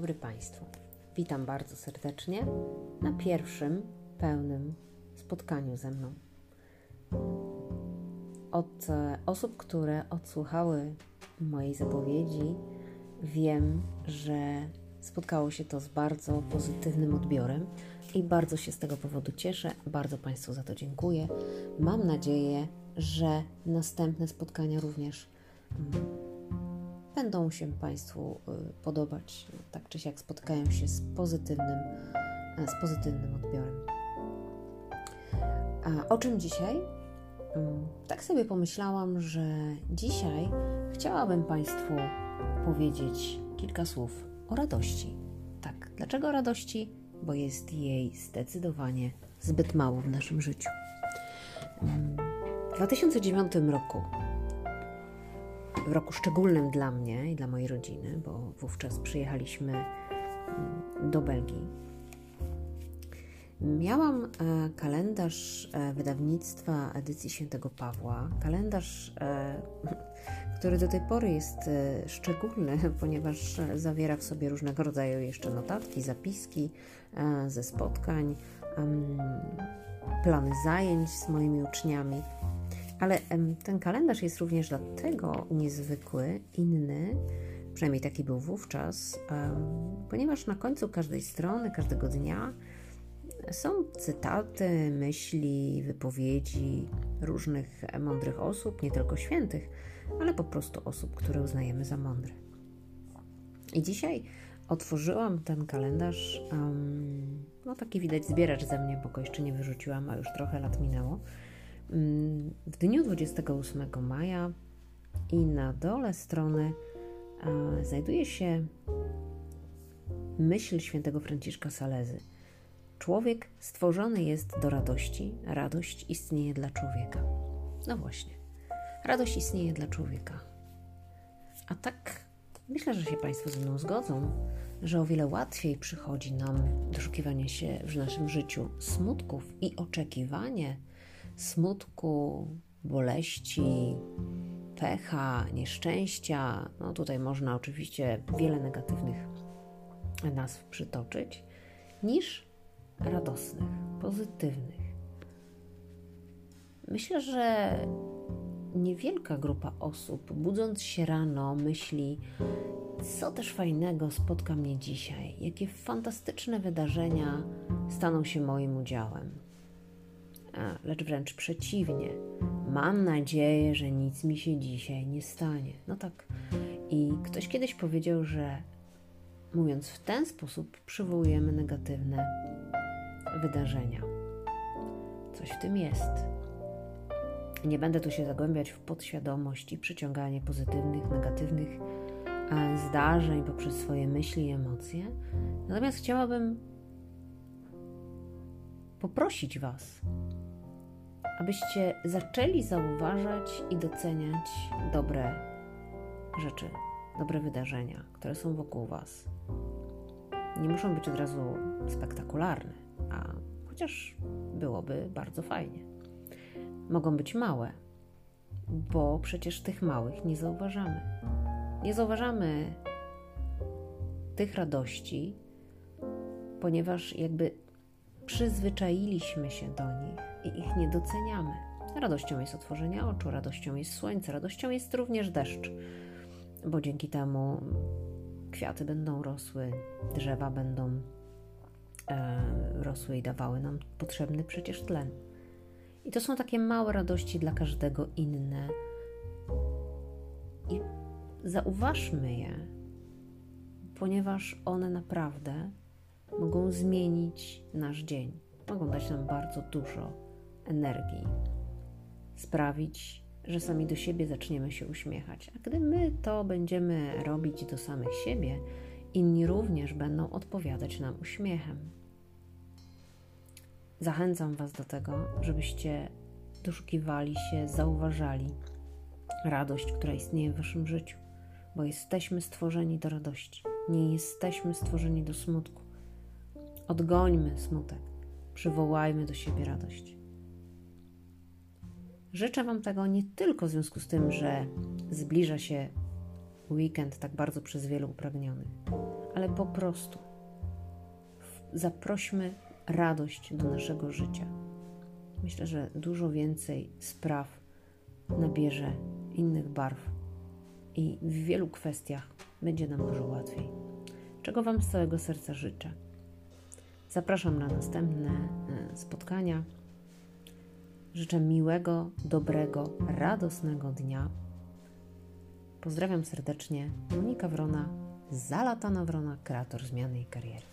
dobry Państwu. Witam bardzo serdecznie na pierwszym pełnym spotkaniu ze mną. Od e, osób, które odsłuchały mojej zapowiedzi, wiem, że spotkało się to z bardzo pozytywnym odbiorem i bardzo się z tego powodu cieszę. Bardzo Państwu za to dziękuję. Mam nadzieję, że następne spotkania również mm, będą się Państwu y, podobać, tak czy siak spotkają się z pozytywnym, e, z pozytywnym odbiorem. A o czym dzisiaj? Mm, tak sobie pomyślałam, że dzisiaj chciałabym Państwu powiedzieć kilka słów o radości. Tak, dlaczego radości? Bo jest jej zdecydowanie zbyt mało w naszym życiu. Mm, w 2009 roku w roku szczególnym dla mnie i dla mojej rodziny, bo wówczas przyjechaliśmy mm, do Belgii. Miałam e, kalendarz e, wydawnictwa edycji Świętego Pawła. Kalendarz, e, który do tej pory jest szczególny, ponieważ zawiera w sobie różnego rodzaju jeszcze notatki, zapiski ze spotkań, plany zajęć z moimi uczniami. Ale ten kalendarz jest również dlatego niezwykły, inny, przynajmniej taki był wówczas, ponieważ na końcu każdej strony, każdego dnia są cytaty, myśli, wypowiedzi różnych mądrych osób, nie tylko świętych, ale po prostu osób, które uznajemy za mądre. I dzisiaj otworzyłam ten kalendarz, um, no taki widać zbieracz ze mnie, bo go jeszcze nie wyrzuciłam, a już trochę lat minęło w dniu 28 maja i na dole strony znajduje się myśl świętego Franciszka Salezy. Człowiek stworzony jest do radości, radość istnieje dla człowieka. No właśnie, radość istnieje dla człowieka. A tak myślę, że się Państwo ze mną zgodzą, że o wiele łatwiej przychodzi nam doszukiwanie się w naszym życiu smutków i oczekiwanie smutku, boleści, pecha, nieszczęścia. No tutaj można oczywiście wiele negatywnych nazw przytoczyć, niż radosnych, pozytywnych. Myślę, że niewielka grupa osób, budząc się rano, myśli, co też fajnego spotka mnie dzisiaj, jakie fantastyczne wydarzenia staną się moim udziałem lecz wręcz przeciwnie. Mam nadzieję, że nic mi się dzisiaj nie stanie. No tak. I ktoś kiedyś powiedział, że mówiąc w ten sposób, przywołujemy negatywne wydarzenia. Coś w tym jest. Nie będę tu się zagłębiać w podświadomość i przyciąganie pozytywnych, negatywnych zdarzeń poprzez swoje myśli i emocje. Natomiast chciałabym poprosić Was, abyście zaczęli zauważać i doceniać dobre rzeczy, dobre wydarzenia, które są wokół Was. Nie muszą być od razu spektakularne, a chociaż byłoby bardzo fajnie. Mogą być małe, bo przecież tych małych nie zauważamy. Nie zauważamy tych radości, ponieważ jakby przyzwyczailiśmy się do nich i ich nie doceniamy. Radością jest otworzenie oczu, radością jest słońce, radością jest również deszcz, bo dzięki temu kwiaty będą rosły, drzewa będą e, rosły i dawały nam potrzebny przecież tlen. I to są takie małe radości dla każdego inne. I zauważmy je, ponieważ one naprawdę mogą zmienić nasz dzień, mogą dać nam bardzo dużo energii, sprawić, że sami do siebie zaczniemy się uśmiechać. A gdy my to będziemy robić do samych siebie, inni również będą odpowiadać nam uśmiechem. Zachęcam Was do tego, żebyście doszukiwali się, zauważali radość, która istnieje w Waszym życiu, bo jesteśmy stworzeni do radości, nie jesteśmy stworzeni do smutku. Odgońmy smutek, przywołajmy do siebie radość. Życzę Wam tego nie tylko w związku z tym, że zbliża się weekend tak bardzo przez wielu upragniony, ale po prostu zaprośmy radość do naszego życia. Myślę, że dużo więcej spraw nabierze innych barw i w wielu kwestiach będzie nam dużo łatwiej. Czego Wam z całego serca życzę. Zapraszam na następne e, spotkania. Życzę miłego, dobrego, radosnego dnia. Pozdrawiam serdecznie. Monika Wrona, zalatana Wrona, kreator zmiany i kariery.